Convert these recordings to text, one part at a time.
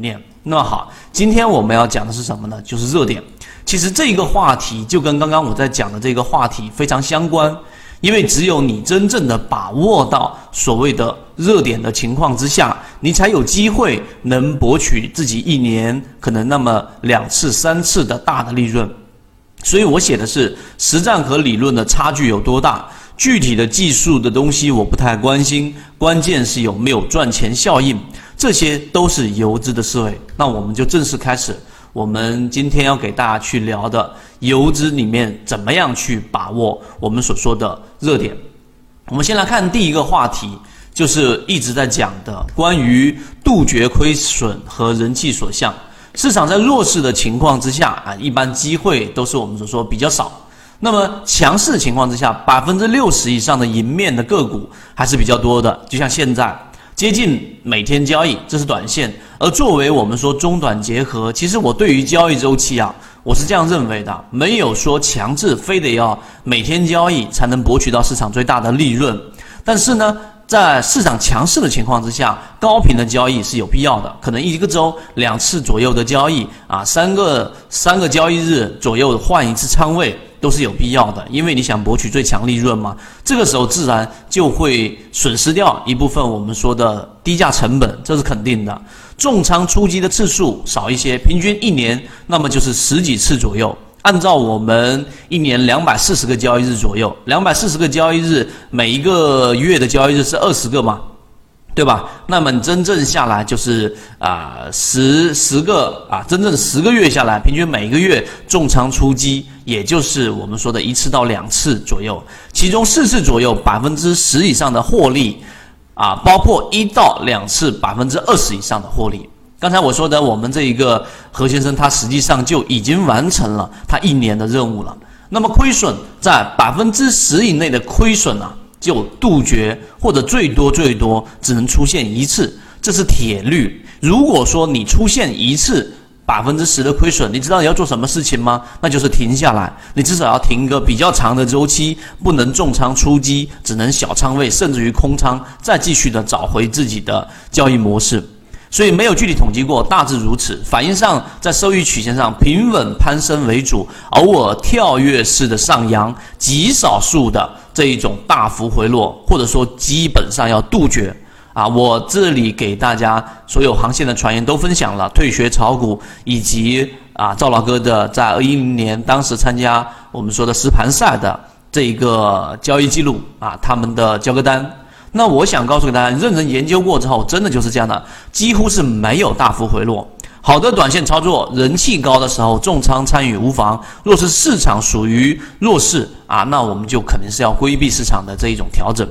念。那么好，今天我们要讲的是什么呢？就是热点。其实这个话题就跟刚刚我在讲的这个话题非常相关，因为只有你真正的把握到所谓的热点的情况之下，你才有机会能博取自己一年可能那么两次、三次的大的利润。所以我写的是实战和理论的差距有多大，具体的技术的东西我不太关心，关键是有没有赚钱效应，这些都是游资的思维。那我们就正式开始，我们今天要给大家去聊的游资里面怎么样去把握我们所说的热点。我们先来看第一个话题，就是一直在讲的关于杜绝亏损和人气所向。市场在弱势的情况之下啊，一般机会都是我们所说比较少。那么强势的情况之下，百分之六十以上的赢面的个股还是比较多的。就像现在接近每天交易，这是短线。而作为我们说中短结合，其实我对于交易周期啊，我是这样认为的，没有说强制非得要每天交易才能博取到市场最大的利润。但是呢。在市场强势的情况之下，高频的交易是有必要的，可能一个周两次左右的交易啊，三个三个交易日左右换一次仓位都是有必要的，因为你想博取最强利润嘛，这个时候自然就会损失掉一部分我们说的低价成本，这是肯定的。重仓出击的次数少一些，平均一年那么就是十几次左右。按照我们一年两百四十个交易日左右，两百四十个交易日，每一个月的交易日是二十个嘛，对吧？那么真正下来就是啊十十个啊，真正十个月下来，平均每个月重仓出击，也就是我们说的一次到两次左右，其中四次左右百分之十以上的获利，啊，包括一到两次百分之二十以上的获利。刚才我说的，我们这一个何先生，他实际上就已经完成了他一年的任务了。那么亏损在百分之十以内的亏损啊，就杜绝或者最多最多只能出现一次，这是铁律。如果说你出现一次百分之十的亏损，你知道你要做什么事情吗？那就是停下来，你至少要停一个比较长的周期，不能重仓出击，只能小仓位，甚至于空仓，再继续的找回自己的交易模式。所以没有具体统计过，大致如此。反应上，在收益曲线上平稳攀升为主，偶尔跳跃式的上扬，极少数的这一种大幅回落，或者说基本上要杜绝。啊，我这里给大家所有航线的传言都分享了，退学炒股以及啊赵老哥的在二一零年当时参加我们说的实盘赛的这一个交易记录啊，他们的交割单。那我想告诉给大家，认真研究过之后，真的就是这样的，几乎是没有大幅回落。好的短线操作，人气高的时候重仓参与无妨。若是市场属于弱势啊，那我们就肯定是要规避市场的这一种调整。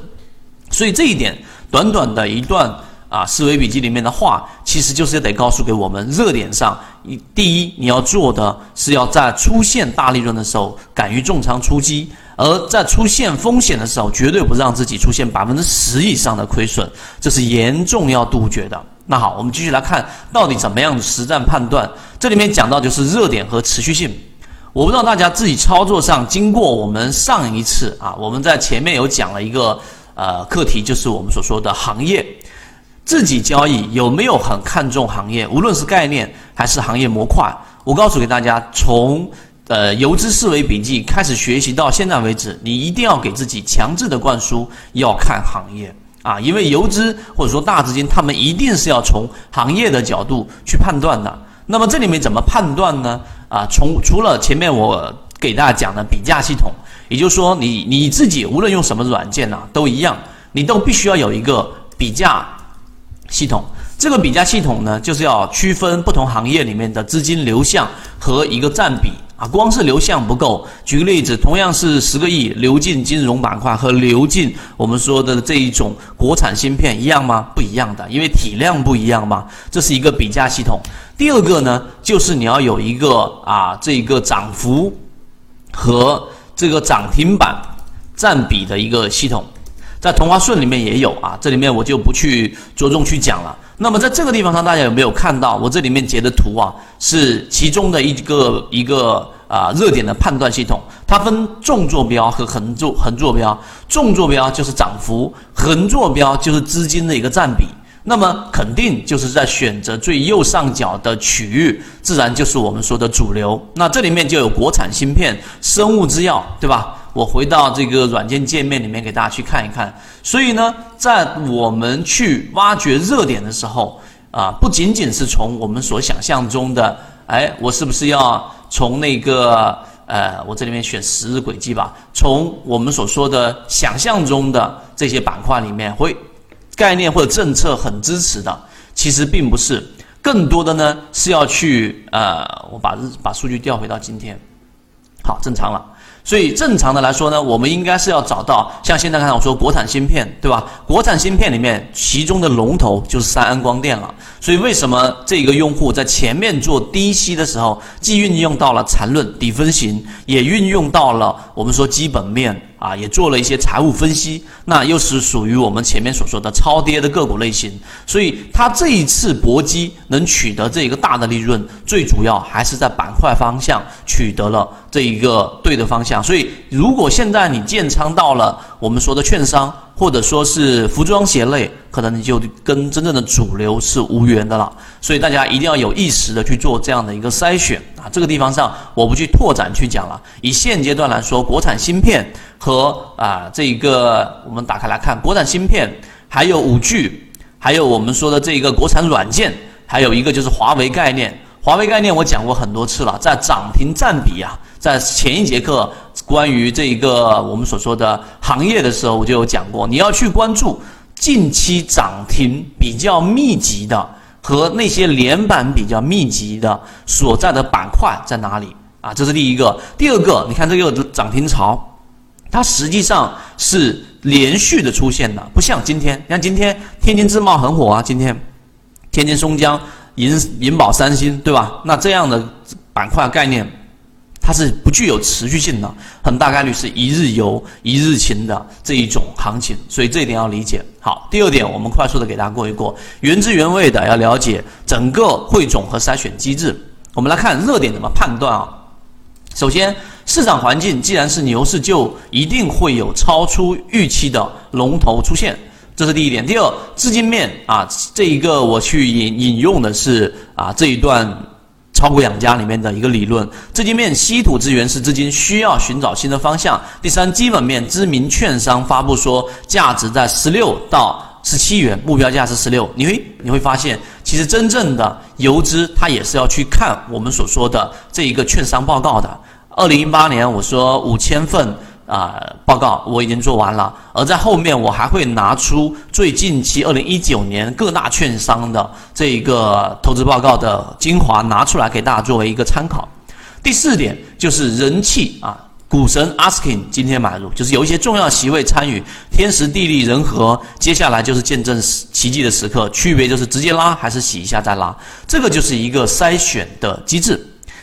所以这一点，短短的一段啊思维笔记里面的话，其实就是得告诉给我们，热点上，一第一你要做的是要在出现大利润的时候，敢于重仓出击。而在出现风险的时候，绝对不让自己出现百分之十以上的亏损，这是严重要杜绝的。那好，我们继续来看到底怎么样实战判断。这里面讲到就是热点和持续性。我不知道大家自己操作上，经过我们上一次啊，我们在前面有讲了一个呃课题，就是我们所说的行业，自己交易有没有很看重行业，无论是概念还是行业模块。我告诉给大家，从呃，游资思维笔记开始学习到现在为止，你一定要给自己强制的灌输，要看行业啊，因为游资或者说大资金，他们一定是要从行业的角度去判断的。那么这里面怎么判断呢？啊，从除了前面我给大家讲的比价系统，也就是说，你你自己无论用什么软件呢，都一样，你都必须要有一个比价系统。这个比价系统呢，就是要区分不同行业里面的资金流向和一个占比。啊，光是流向不够。举个例子，同样是十个亿流进金融板块和流进我们说的这一种国产芯片一样吗？不一样的，因为体量不一样嘛。这是一个比价系统。第二个呢，就是你要有一个啊，这个涨幅和这个涨停板占比的一个系统，在同花顺里面也有啊，这里面我就不去着重去讲了。那么在这个地方上，大家有没有看到我这里面截的图啊？是其中的一个一个啊热点的判断系统，它分纵坐标和横坐横坐标。纵坐标就是涨幅，横坐标就是资金的一个占比。那么肯定就是在选择最右上角的区域，自然就是我们说的主流。那这里面就有国产芯片、生物制药，对吧？我回到这个软件界面里面给大家去看一看。所以呢，在我们去挖掘热点的时候，啊，不仅仅是从我们所想象中的，哎，我是不是要从那个，呃，我这里面选十日轨迹吧？从我们所说的想象中的这些板块里面会。概念或者政策很支持的，其实并不是，更多的呢是要去呃，我把日把数据调回到今天，好，正常了。所以正常的来说呢，我们应该是要找到像现在看我说国产芯片，对吧？国产芯片里面其中的龙头就是三安光电了。所以为什么这个用户在前面做低吸的时候，既运用到了缠论、底分型，也运用到了我们说基本面。啊，也做了一些财务分析，那又是属于我们前面所说的超跌的个股类型，所以它这一次搏击能取得这一个大的利润，最主要还是在板块方向取得了这一个对的方向。所以，如果现在你建仓到了我们说的券商。或者说是服装鞋类，可能你就跟真正的主流是无缘的了。所以大家一定要有意识的去做这样的一个筛选啊。这个地方上我不去拓展去讲了。以现阶段来说，国产芯片和啊这一个我们打开来看，国产芯片还有五 G，还有我们说的这一个国产软件，还有一个就是华为概念。华为概念我讲过很多次了，在涨停占比啊，在前一节课。关于这一个我们所说的行业的时候，我就有讲过，你要去关注近期涨停比较密集的和那些连板比较密集的所在的板块在哪里啊？这是第一个。第二个，你看这个涨停潮，它实际上是连续的出现的，不像今天。你看今天天津自贸很火啊，今天天津松江、银银宝、三星，对吧？那这样的板块概念。它是不具有持续性的，很大概率是一日游一日晴的这一种行情，所以这一点要理解好。第二点，我们快速的给大家过一过，原汁原味的要了解整个汇总和筛选机制。我们来看热点怎么判断啊？首先，市场环境既然是牛市，就一定会有超出预期的龙头出现，这是第一点。第二，资金面啊，这一个我去引引用的是啊这一段。炒股养家里面的一个理论，资金面稀土资源是资金需要寻找新的方向。第三，基本面知名券商发布说价值在十六到十七元，目标价是十六。你会你会发现，其实真正的游资他也是要去看我们所说的这一个券商报告的。二零一八年我说五千份。啊，报告我已经做完了，而在后面我还会拿出最近期二零一九年各大券商的这一个投资报告的精华拿出来给大家作为一个参考。第四点就是人气啊，股神 asking 今天买入，就是有一些重要席位参与，天时地利人和，接下来就是见证奇迹的时刻，区别就是直接拉还是洗一下再拉，这个就是一个筛选的机制。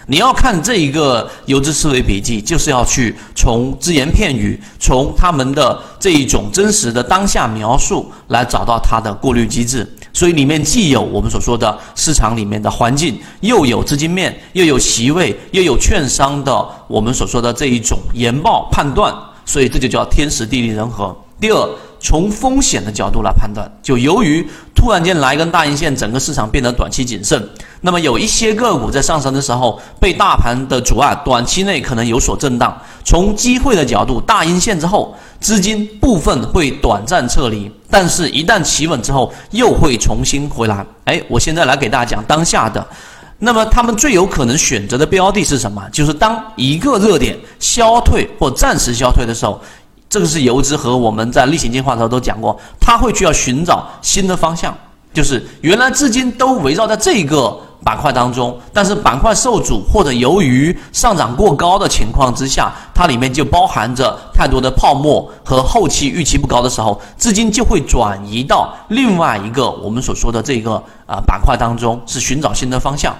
你要看这一个游资思维笔记，就是要去从只言片语，从他们的这一种真实的当下描述来找到它的过滤机制。所以里面既有我们所说的市场里面的环境，又有资金面，又有席位，又有券商的我们所说的这一种研报判断。所以这就叫天时地利人和。第二。从风险的角度来判断，就由于突然间来一根大阴线，整个市场变得短期谨慎。那么有一些个股在上升的时候被大盘的阻碍，短期内可能有所震荡。从机会的角度，大阴线之后，资金部分会短暂撤离，但是一旦企稳之后，又会重新回来。哎，我现在来给大家讲当下的，那么他们最有可能选择的标的是什么？就是当一个热点消退或暂时消退的时候。这个是游资和我们在例行进化的时候都讲过，他会去要寻找新的方向，就是原来资金都围绕在这个板块当中，但是板块受阻或者由于上涨过高的情况之下，它里面就包含着太多的泡沫和后期预期不高的时候，资金就会转移到另外一个我们所说的这个啊板块当中，是寻找新的方向。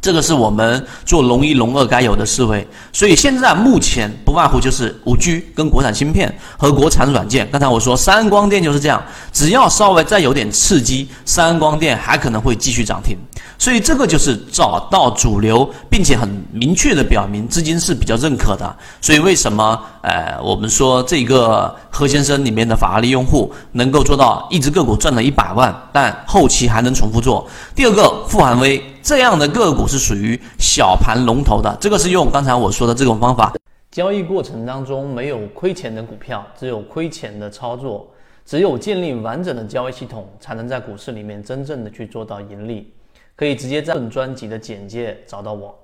这个是我们做龙一龙二该有的思维，所以现在目前不外乎就是五 G 跟国产芯片和国产软件。刚才我说三光电就是这样，只要稍微再有点刺激，三光电还可能会继续涨停。所以这个就是找到主流，并且很明确的表明资金是比较认可的。所以为什么呃我们说这个何先生里面的法拉利用户能够做到一只个股赚了一百万，但后期还能重复做？第二个富含威这样的个股是属于小盘龙头的，这个是用刚才我说的这种方法，交易过程当中没有亏钱的股票，只有亏钱的操作。只有建立完整的交易系统，才能在股市里面真正的去做到盈利。可以直接在本专辑的简介找到我。